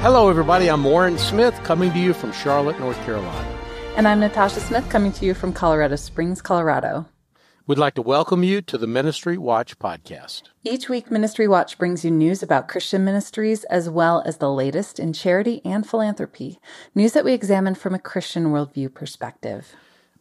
Hello, everybody. I'm Warren Smith coming to you from Charlotte, North Carolina. And I'm Natasha Smith coming to you from Colorado Springs, Colorado. We'd like to welcome you to the Ministry Watch podcast. Each week, Ministry Watch brings you news about Christian ministries as well as the latest in charity and philanthropy, news that we examine from a Christian worldview perspective.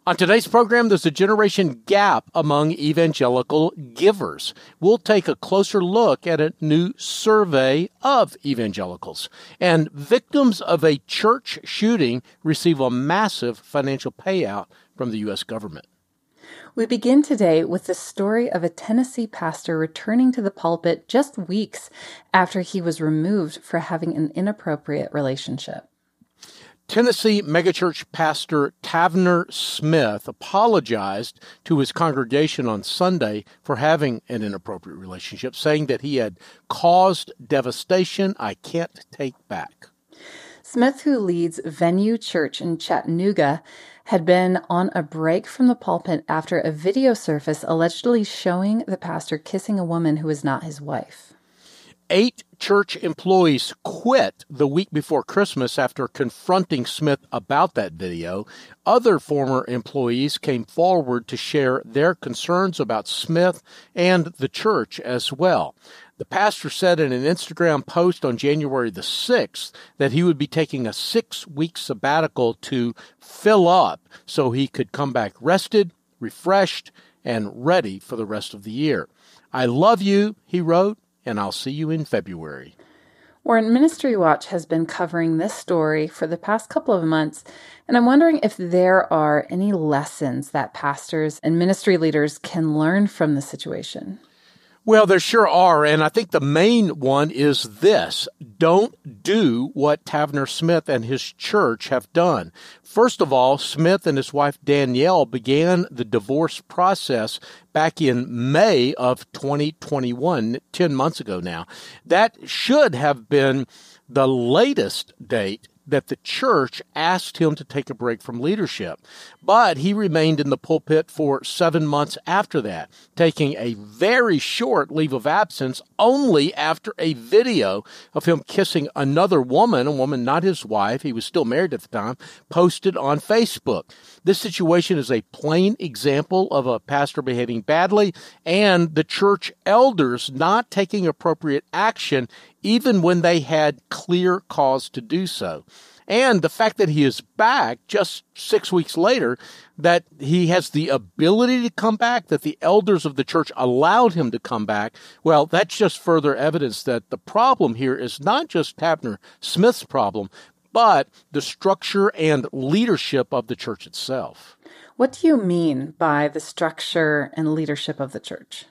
On today's program, there's a generation gap among evangelical givers. We'll take a closer look at a new survey of evangelicals. And victims of a church shooting receive a massive financial payout from the U.S. government. We begin today with the story of a Tennessee pastor returning to the pulpit just weeks after he was removed for having an inappropriate relationship. Tennessee megachurch pastor Tavner Smith apologized to his congregation on Sunday for having an inappropriate relationship, saying that he had caused devastation I can't take back. Smith, who leads Venue Church in Chattanooga, had been on a break from the pulpit after a video surfaced allegedly showing the pastor kissing a woman who was not his wife. Eight church employees quit the week before Christmas after confronting Smith about that video. Other former employees came forward to share their concerns about Smith and the church as well. The pastor said in an Instagram post on January the 6th that he would be taking a six week sabbatical to fill up so he could come back rested, refreshed, and ready for the rest of the year. I love you, he wrote and I'll see you in February. Warren Ministry Watch has been covering this story for the past couple of months, and I'm wondering if there are any lessons that pastors and ministry leaders can learn from the situation. Well, there sure are. And I think the main one is this don't do what Tavner Smith and his church have done. First of all, Smith and his wife Danielle began the divorce process back in May of 2021, 10 months ago now. That should have been the latest date that the church asked him to take a break from leadership. But he remained in the pulpit for seven months after that, taking a very short leave of absence only after a video of him kissing another woman, a woman not his wife, he was still married at the time, posted on Facebook. This situation is a plain example of a pastor behaving badly and the church elders not taking appropriate action even when they had clear cause to do so. And the fact that he is back just six weeks later, that he has the ability to come back, that the elders of the church allowed him to come back, well, that's just further evidence that the problem here is not just Tavner Smith's problem, but the structure and leadership of the church itself. What do you mean by the structure and leadership of the church?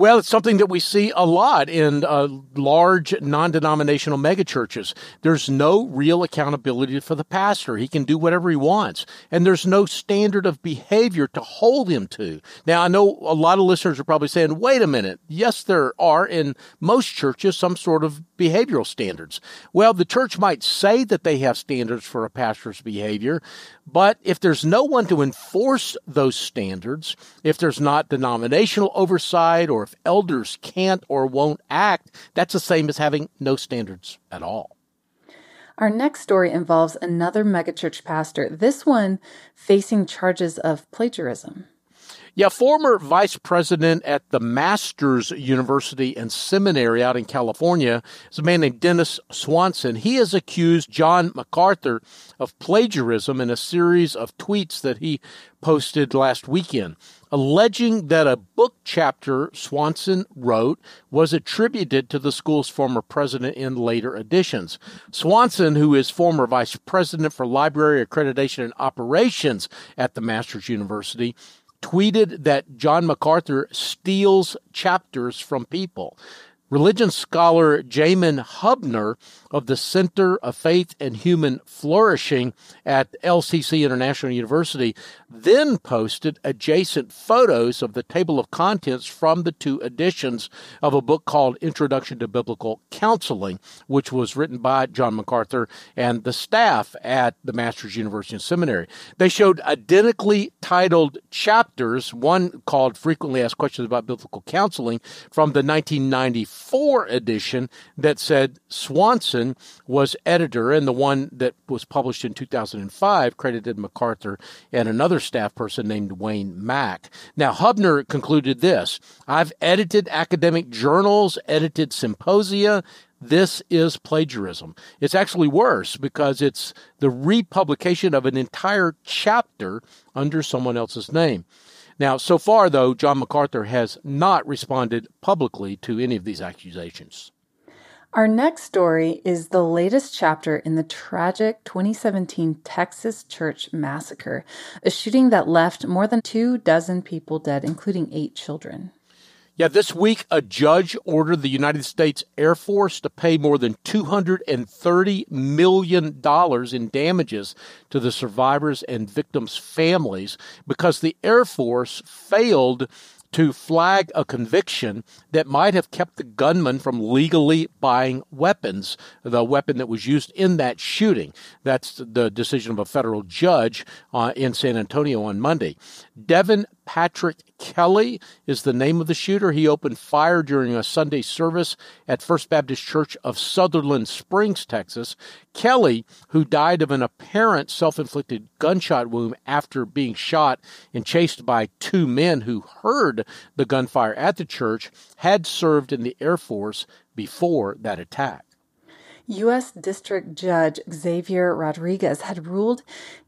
Well, it's something that we see a lot in uh, large non denominational megachurches. There's no real accountability for the pastor. He can do whatever he wants, and there's no standard of behavior to hold him to. Now, I know a lot of listeners are probably saying, wait a minute. Yes, there are in most churches some sort of behavioral standards. Well, the church might say that they have standards for a pastor's behavior, but if there's no one to enforce those standards, if there's not denominational oversight, or if elders can't or won't act, that's the same as having no standards at all. Our next story involves another megachurch pastor, this one facing charges of plagiarism. Yeah, former vice president at the Masters University and Seminary out in California is a man named Dennis Swanson. He has accused John MacArthur of plagiarism in a series of tweets that he posted last weekend, alleging that a book chapter Swanson wrote was attributed to the school's former president in later editions. Swanson, who is former vice president for library accreditation and operations at the Masters University, tweeted that John MacArthur steals chapters from people. Religion scholar Jamin Hubner of the Center of Faith and Human Flourishing at LCC International University then posted adjacent photos of the table of contents from the two editions of a book called Introduction to Biblical Counseling, which was written by John MacArthur and the staff at the Masters University and Seminary. They showed identically titled chapters, one called Frequently Asked Questions About Biblical Counseling from the 1994 edition that said Swanson was editor, and the one that was published in 2005 credited MacArthur and another staff person named Wayne Mack. Now, Hubner concluded this I've edited academic journals, edited symposia, this is plagiarism. It's actually worse because it's the republication of an entire chapter under someone else's name. Now, so far, though, John MacArthur has not responded publicly to any of these accusations. Our next story is the latest chapter in the tragic 2017 Texas church massacre, a shooting that left more than two dozen people dead, including eight children. Yeah, this week a judge ordered the United States Air Force to pay more than $230 million in damages to the survivors and victims' families because the Air Force failed to flag a conviction that might have kept the gunman from legally buying weapons, the weapon that was used in that shooting. That's the decision of a federal judge uh, in San Antonio on Monday. Devin Patrick Kelley is the name of the shooter. He opened fire during a Sunday service at First Baptist Church of Sutherland Springs, Texas. Kelley, who died of an apparent self inflicted gunshot wound after being shot and chased by two men who heard the gunfire at the church, had served in the Air Force before that attack. U.S. District Judge Xavier Rodriguez had ruled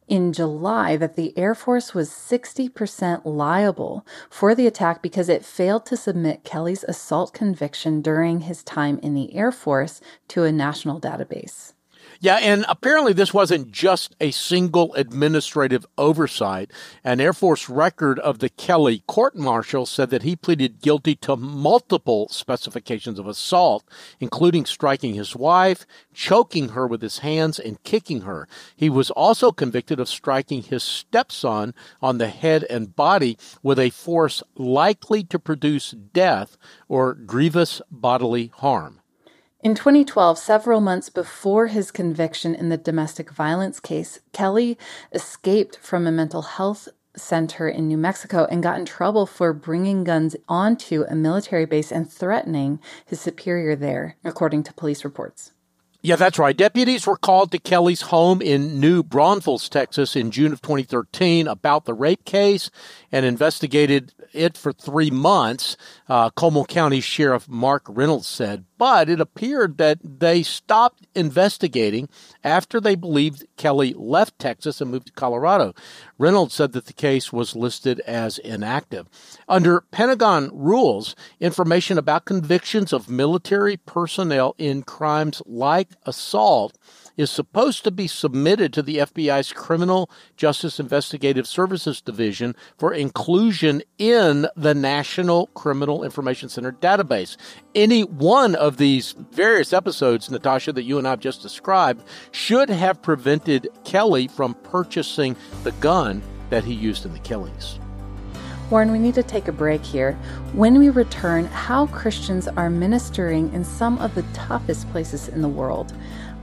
in July that the Air Force was 60% liable for the attack because it failed to submit Kelley's assault conviction during his time in the Air Force to a national database. Yeah, and apparently this wasn't just a single administrative oversight. An Air Force record of the Kelley court martial said that he pleaded guilty to multiple specifications of assault, including striking his wife, choking her with his hands, and kicking her. He was also convicted of striking his stepson on the head and body with a force likely to produce death or grievous bodily harm. In 2012, several months before his conviction in the domestic violence case, Kelley escaped from a mental health center in New Mexico and got in trouble for bringing guns onto a military base and threatening his superior there, according to police reports. Yeah, that's right. Deputies were called to Kelley's home in New Braunfels, Texas in June of 2013 about the rape case and investigated it for three months, uh, Comal County Sheriff Mark Reynolds said. But it appeared that they stopped investigating after they believed Kelly left Texas and moved to Colorado. Reynolds said that the case was listed as inactive. Under Pentagon rules, information about convictions of military personnel in crimes like assault is supposed to be submitted to the FBI's Criminal Justice Investigative Services Division for inclusion in the National Criminal Information Center database. Any one of these various episodes, Natasha, that you and I have just described, should have prevented Kelley from purchasing the gun that he used in the killings. Warren, we need to take a break here. When we return, how Christians are ministering in some of the toughest places in the world.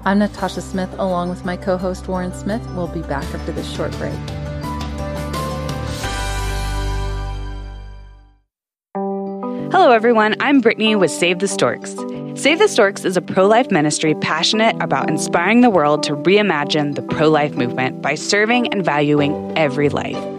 I'm Natasha Smith, along with my co host Warren Smith. We'll be back after this short break. Hello, everyone. I'm Brittany with Save the Storks. Save the Storks is a pro life ministry passionate about inspiring the world to reimagine the pro life movement by serving and valuing every life.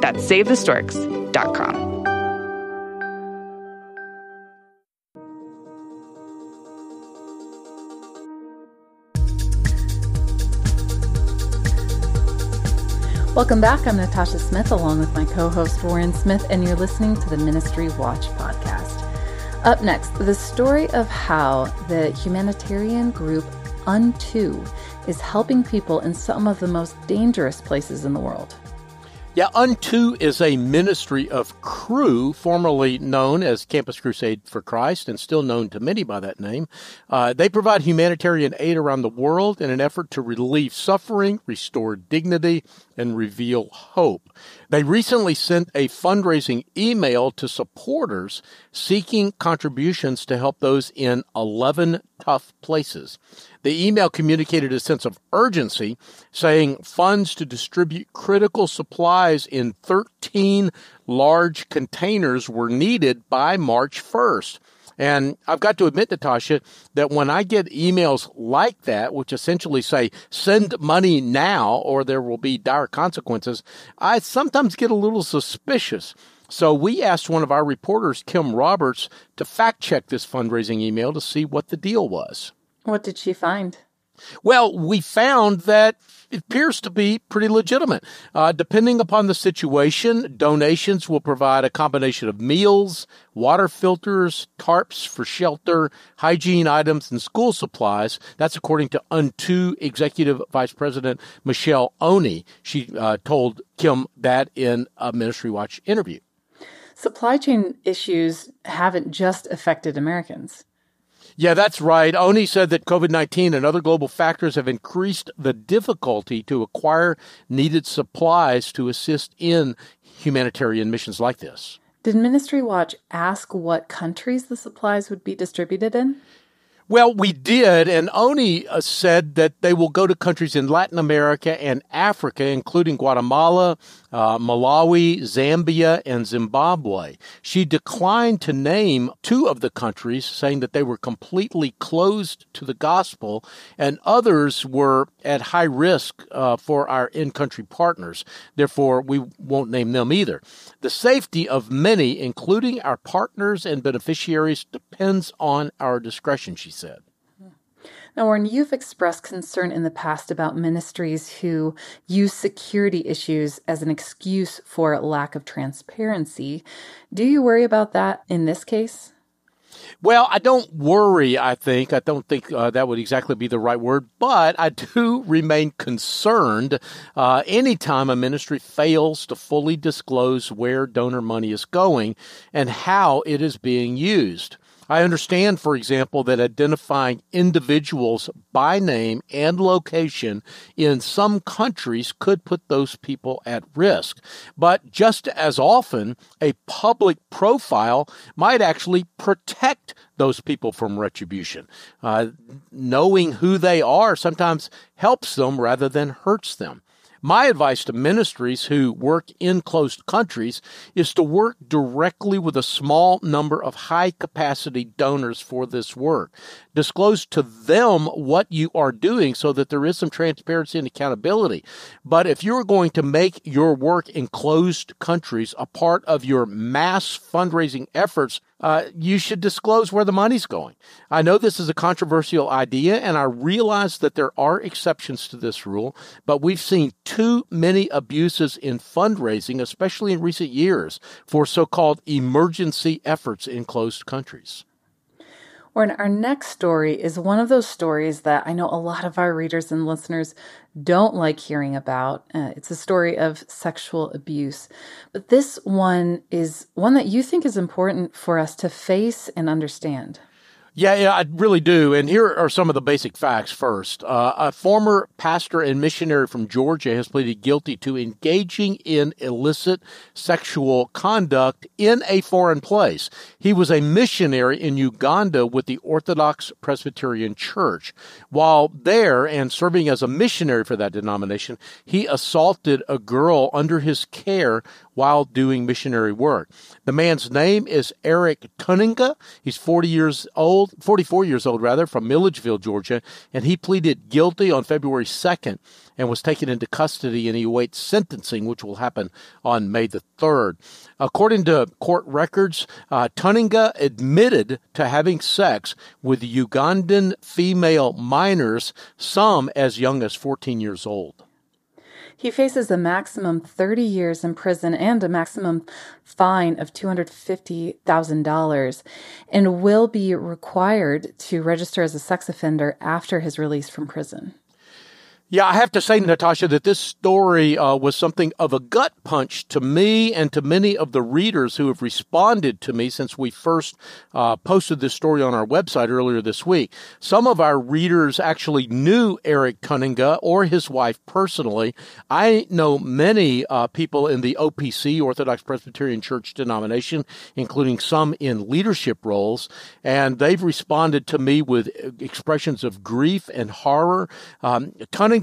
That's SaveTheStorks.com. Welcome back. I'm Natasha Smith, along with my co host Warren Smith, and you're listening to the Ministry Watch podcast. Up next, the story of how the humanitarian group Unto is helping people in some of the most dangerous places in the world. Yeah, Unto is a ministry of Cru, formerly known as Campus Crusade for Christ and still known to many by that name. Uh, they provide humanitarian aid around the world in an effort to relieve suffering, restore dignity, and reveal hope. They recently sent a fundraising email to supporters seeking contributions to help those in 11 tough places. The email communicated a sense of urgency, saying funds to distribute critical supplies in 13 large containers were needed by March 1st. And I've got to admit, Natasha, that when I get emails like that, which essentially say, send money now or there will be dire consequences, I sometimes get a little suspicious. So we asked one of our reporters, Kim Roberts, to fact check this fundraising email to see what the deal was. What did she find? Well, we found that it appears to be pretty legitimate. Uh, depending upon the situation, donations will provide a combination of meals, water filters, tarps for shelter, hygiene items, and school supplies. That's according to Unto Executive Vice President Michelle Oni. She uh, told Kim that in a Ministry Watch interview. Supply chain issues haven't just affected Americans. Yeah, that's right. Oni said that COVID 19 and other global factors have increased the difficulty to acquire needed supplies to assist in humanitarian missions like this. Did Ministry Watch ask what countries the supplies would be distributed in? Well, we did, and Oni uh, said that they will go to countries in Latin America and Africa, including Guatemala, uh, Malawi, Zambia, and Zimbabwe. She declined to name two of the countries, saying that they were completely closed to the gospel, and others were at high risk uh, for our in country partners. Therefore, we won't name them either. The safety of many, including our partners and beneficiaries, depends on our discretion, she said. Now, Warren, you've expressed concern in the past about ministries who use security issues as an excuse for lack of transparency. Do you worry about that in this case? Well, I don't worry, I think. I don't think uh, that would exactly be the right word, but I do remain concerned uh, anytime a ministry fails to fully disclose where donor money is going and how it is being used. I understand, for example, that identifying individuals by name and location in some countries could put those people at risk. But just as often, a public profile might actually protect those people from retribution. Uh, knowing who they are sometimes helps them rather than hurts them. My advice to ministries who work in closed countries is to work directly with a small number of high capacity donors for this work. Disclose to them what you are doing so that there is some transparency and accountability. But if you're going to make your work in closed countries a part of your mass fundraising efforts, uh, you should disclose where the money's going. I know this is a controversial idea, and I realize that there are exceptions to this rule, but we've seen too many abuses in fundraising, especially in recent years, for so called emergency efforts in closed countries. Or our next story is one of those stories that I know a lot of our readers and listeners don't like hearing about. Uh, it's a story of sexual abuse. But this one is one that you think is important for us to face and understand. Yeah, yeah, I really do. And here are some of the basic facts first. Uh, a former pastor and missionary from Georgia has pleaded guilty to engaging in illicit sexual conduct in a foreign place. He was a missionary in Uganda with the Orthodox Presbyterian Church. While there and serving as a missionary for that denomination, he assaulted a girl under his care while doing missionary work. The man's name is Eric Tuininga. He's 40 years old, 44 years old rather, from Milledgeville, Georgia, and he pleaded guilty on February 2nd and was taken into custody and he awaits sentencing, which will happen on May the 3rd. According to court records, uh, Tuininga admitted to having sex with Ugandan female minors, some as young as 14 years old. He faces a maximum 30 years in prison and a maximum fine of $250,000 and will be required to register as a sex offender after his release from prison. Yeah, I have to say, Natasha, that this story uh, was something of a gut punch to me and to many of the readers who have responded to me since we first uh, posted this story on our website earlier this week. Some of our readers actually knew Eric Tuininga or his wife personally. I know many uh, people in the OPC, Orthodox Presbyterian Church denomination, including some in leadership roles, and they've responded to me with expressions of grief and horror. Um,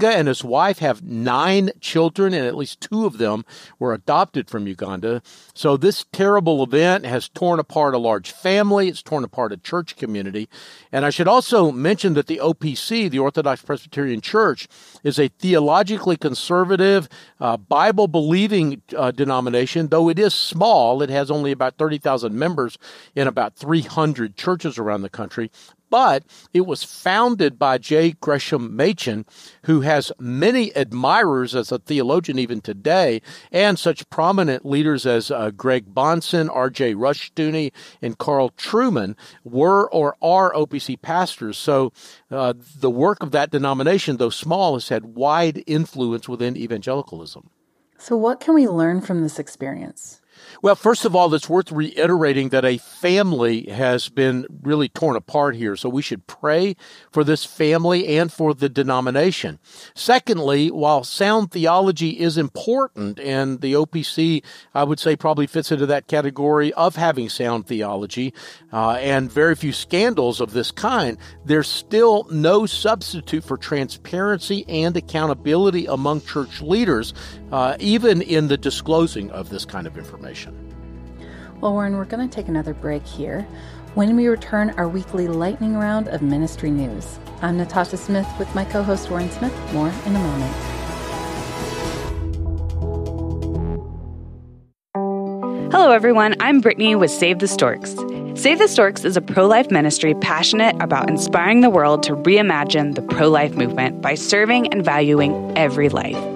And his wife have nine children, and at least two of them were adopted from Uganda. So this terrible event has torn apart a large family. It's torn apart a church community. And I should also mention that the OPC, the Orthodox Presbyterian Church, is a theologically conservative, uh, Bible believing uh, denomination, though it is small. It has only about 30,000 members in about 300 churches around the country but it was founded by J. Gresham Machen, who has many admirers as a theologian even today, and such prominent leaders as uh, Greg Bahnsen, R.J. Rushdoony, and Carl Trueman were or are OPC pastors. So uh, the work of that denomination, though small, has had wide influence within evangelicalism. So, what can we learn from this experience? Well, first of all, it's worth reiterating that a family has been really torn apart here. So we should pray for this family and for the denomination. Secondly, while sound theology is important, and the OPC, I would say, probably fits into that category of having sound theology, uh, and very few scandals of this kind, there's still no substitute for transparency and accountability among church leaders, uh, even in the disclosing of this kind of information. Well, Warren, we're going to take another break here. When we return, our weekly lightning round of ministry news. I'm Natasha Smith with my co host Warren Smith. More in a moment. Hello, everyone. I'm Brittany with Save the Storks. Save the Storks is a pro life ministry passionate about inspiring the world to reimagine the pro life movement by serving and valuing every life.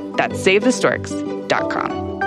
That's SaveTheStorks.com.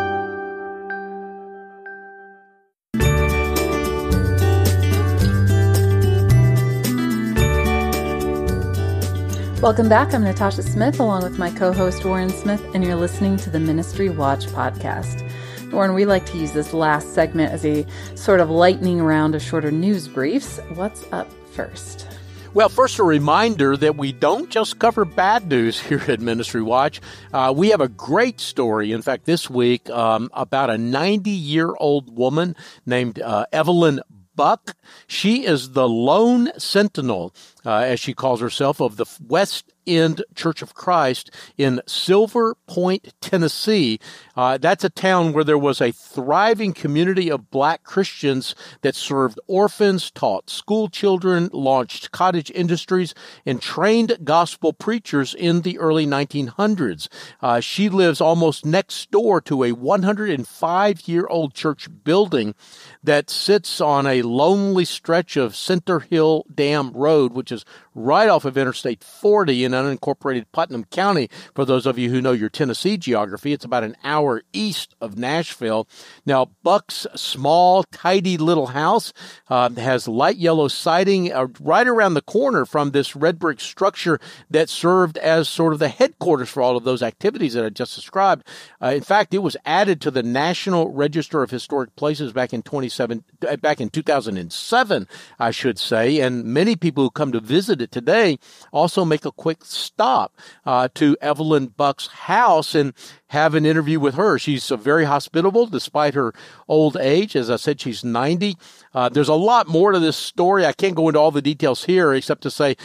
Welcome back. I'm Natasha Smith along with my co host Warren Smith, and you're listening to the Ministry Watch podcast. Warren, we like to use this last segment as a sort of lightning round of shorter news briefs. What's up first? Well, first, a reminder that we don't just cover bad news here at Ministry Watch. Uh, we have a great story, in fact, this week um, about a 90 year old woman named uh, Evelyn Buck. She is the lone sentinel, uh, as she calls herself, of the West End Church of Christ in Silver Point, Tennessee. Uh, that's a town where there was a thriving community of black Christians that served orphans, taught school children, launched cottage industries, and trained gospel preachers in the early 1900s. Uh, she lives almost next door to a 105 year old church building that sits on a lonely stretch of Center Hill Dam Road, which is right off of Interstate 40 in unincorporated Putnam County. For those of you who know your Tennessee geography, it's about an hour east of Nashville. Now, Buck's small, tidy little house uh, has light yellow siding uh, right around the corner from this red brick structure that served as sort of the headquarters for all of those activities that I just described. Uh, in fact, it was added to the National Register of Historic Places back in 27, uh, back in 2007, I should say, and many people who come to visit it today also make a quick stop uh, to Evelyn Buck's house and have an interview with her. She's uh, very hospitable despite her old age. As I said, she's 90. Uh, there's a lot more to this story. I can't go into all the details here except to say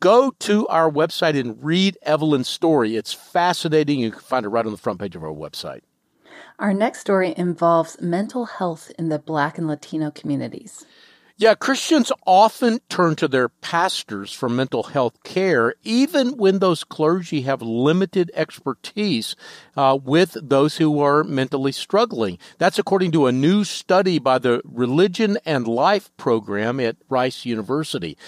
go to our website and read Evelyn's story. It's fascinating. You can find it right on the front page of our website. Our next story involves mental health in the Black and Latino communities. Yeah, Christians often turn to their pastors for mental health care, even when those clergy have limited expertise uh, with those who are mentally struggling. That's according to a new study by the Religion and Life program at Rice University.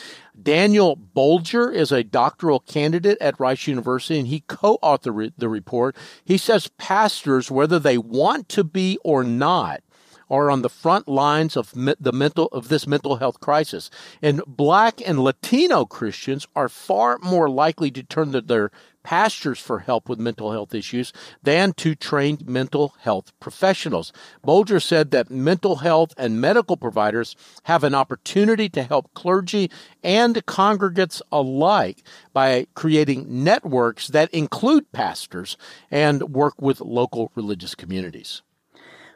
Daniel Bolger is a doctoral candidate at Rice University and he co-authored the report. He says pastors, whether they want to be or not, are on the front lines of the mental of this mental health crisis. And black and Latino Christians are far more likely to turn to their pastors for help with mental health issues than to trained mental health professionals. Bolger said that mental health and medical providers have an opportunity to help clergy and congregates alike by creating networks that include pastors and work with local religious communities.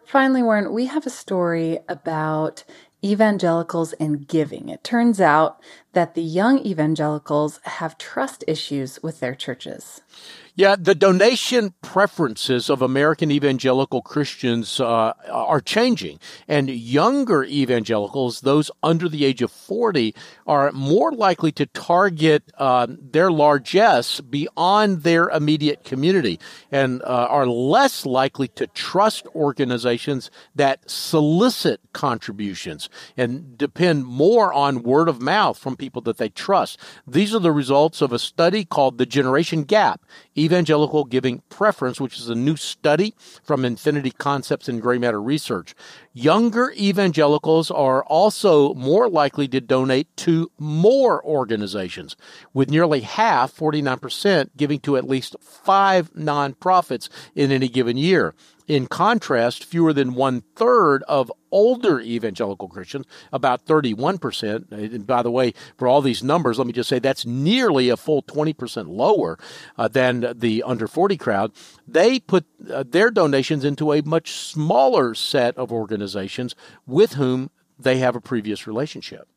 Finally, Warren, we have a story about evangelicals and giving. It turns out that the young evangelicals have trust issues with their churches. Yeah, the donation preferences of American evangelical Christians uh, are changing. And younger evangelicals, those under the age of 40, are more likely to target uh, their largesse beyond their immediate community and uh, are less likely to trust organizations that solicit contributions and depend more on word of mouth from people that they trust. These are the results of a study called The Generation Gap Evangelical Giving Preference, which is a new study from Infinity Concepts and Grey Matter Research. Younger evangelicals are also more likely to donate to more organizations, with nearly half, 49%, giving to at least five nonprofits in any given year. In contrast, fewer than one third of older evangelical Christians, about 31%. And by the way, for all these numbers, let me just say that's nearly a full 20% lower uh, than the under 40 crowd. They put uh, their donations into a much smaller set of organizations with whom they have a previous relationship.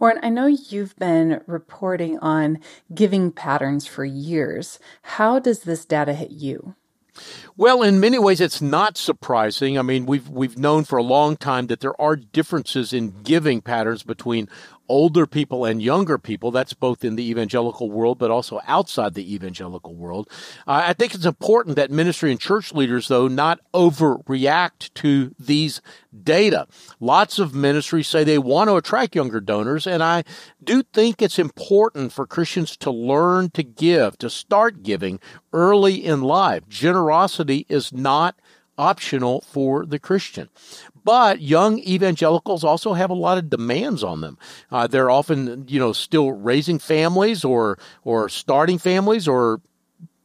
Warren, I know you've been reporting on giving patterns for years. How does this data hit you? Well, in many ways, it's not surprising. I mean, we've we've known for a long time that there are differences in giving patterns between older people and younger people. That's both in the evangelical world, but also outside the evangelical world. Uh, I think it's important that ministry and church leaders, though, not overreact to these data. Lots of ministries say they want to attract younger donors, and I do think it's important for Christians to learn to give, to start giving early in life. Generosity is not optional for the Christian. But young evangelicals also have a lot of demands on them. Uh, they're often, you know, still raising families or or starting families or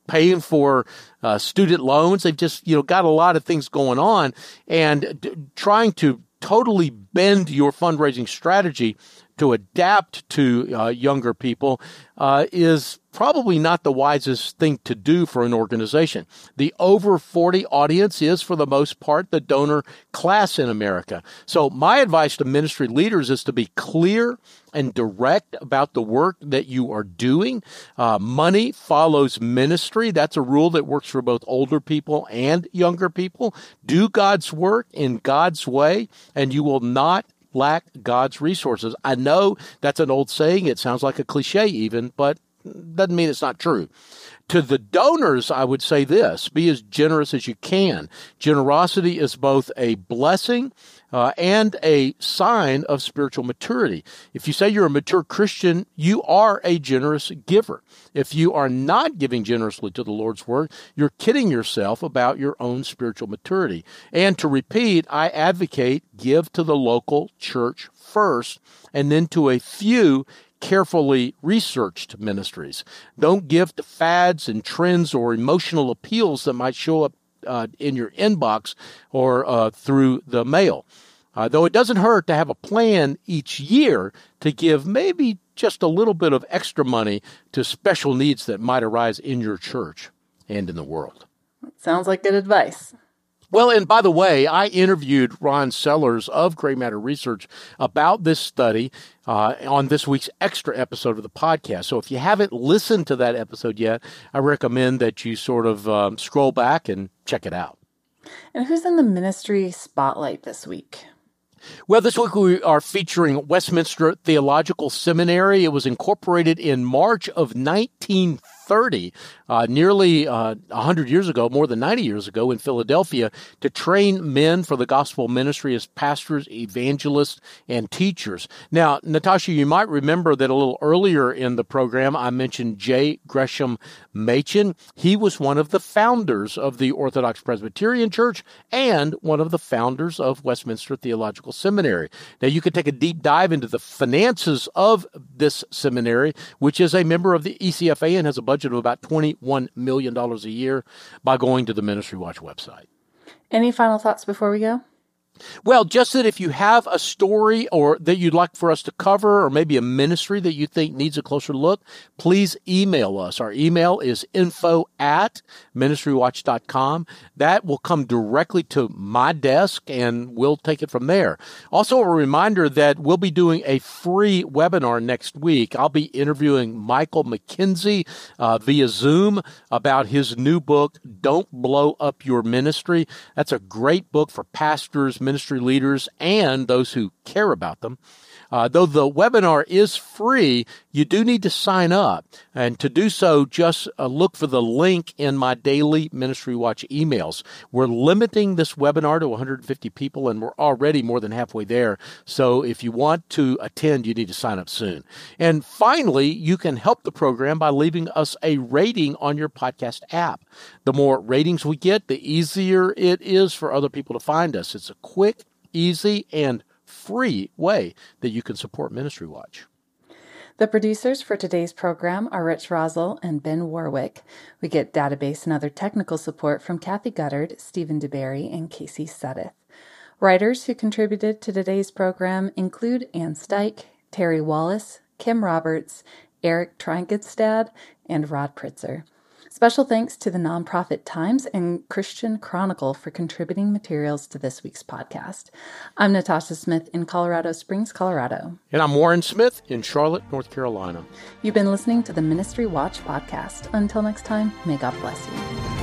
paying for uh, student loans. They've just, you know, got a lot of things going on, and d- trying to totally bend your fundraising strategy to adapt to uh, younger people uh, is probably not the wisest thing to do for an organization. The over 40 audience is, for the most part, the donor class in America. So, my advice to ministry leaders is to be clear and direct about the work that you are doing. Uh, money follows ministry. That's a rule that works for both older people and younger people. Do God's work in God's way, and you will not lack God's resources. I know that's an old saying. It sounds like a cliche even, but doesn't mean it's not true. To the donors, I would say this be as generous as you can. Generosity is both a blessing uh, and a sign of spiritual maturity. If you say you're a mature Christian, you are a generous giver. If you are not giving generously to the Lord's work, you're kidding yourself about your own spiritual maturity. And to repeat, I advocate give to the local church first and then to a few carefully researched ministries. Don't give to fads and trends or emotional appeals that might show up uh, in your inbox or uh, through the mail. Uh, though it doesn't hurt to have a plan each year to give maybe just a little bit of extra money to special needs that might arise in your church and in the world. Sounds like good advice. Well, and by the way, I interviewed Ron Sellers of Grey Matter Research about this study uh, on this week's extra episode of the podcast. So if you haven't listened to that episode yet, I recommend that you sort of um, scroll back and check it out. And who's in the ministry spotlight this week? Well, this week we are featuring Westminster Theological Seminary. It was incorporated in March of 1930 uh, nearly uh, 100 years ago, more than 90 years ago in Philadelphia, to train men for the gospel ministry as pastors, evangelists, and teachers. Now, Natasha, you might remember that a little earlier in the program, I mentioned J. Gresham Machen. He was one of the founders of the Orthodox Presbyterian Church and one of the founders of Westminster Theological Seminary. Now, you could take a deep dive into the finances of this seminary, which is a member of the ECFA and has a budget of about 20 $1 million a year by going to the Ministry Watch website. Any final thoughts before we go? Well, just that if you have a story or that you'd like for us to cover, or maybe a ministry that you think needs a closer look, please email us. Our email is info at ministrywatch.com. That will come directly to my desk and we'll take it from there. Also, a reminder that we'll be doing a free webinar next week. I'll be interviewing Michael McKenzie uh, via Zoom about his new book, Don't Blow Up Your Ministry. That's a great book for pastors, ministry leaders, and those who care about them. Uh, though the webinar is free, you do need to sign up. And to do so, just uh, look for the link in my daily Ministry Watch emails. We're limiting this webinar to 150 people, and we're already more than halfway there. So if you want to attend, you need to sign up soon. And finally, you can help the program by leaving us a rating on your podcast app. The more ratings we get, the easier it is for other people to find us. It's a quick, easy, and free way that you can support Ministry Watch. The producers for today's program are Rich Rosell and Ben Warwick. We get database and other technical support from Kathy Guttard, Stephen DeBerry, and Casey Suddeth. Writers who contributed to today's program include Ann Steich, Terry Wallace, Kim Roberts, Eric Tryggestad, and Rod Pritzer. Special thanks to the nonprofit Times and Christian Chronicle for contributing materials to this week's podcast. I'm Natasha Smith in Colorado Springs, Colorado. And I'm Warren Smith in Charlotte, North Carolina. You've been listening to the Ministry Watch podcast. Until next time, may God bless you.